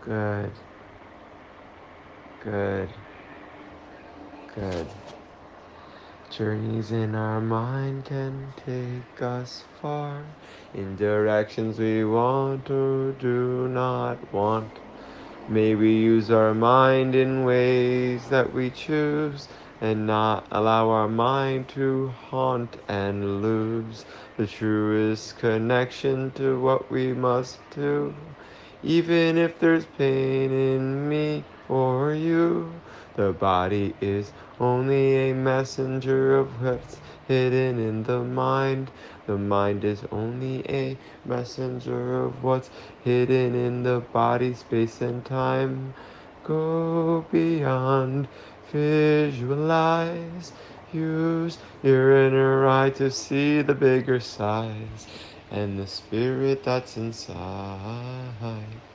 Good. Good. Good. Journeys in our mind can take us far in directions we want or do not want. May we use our mind in ways that we choose and not allow our mind to haunt and lose the truest connection to what we must do. Even if there's pain in me or you, the body is only a messenger of what's hidden in the mind. The mind is only a messenger of what's hidden in the body, space, and time. Go beyond, visualize, use your inner eye to see the bigger size and the spirit that's inside. Hi.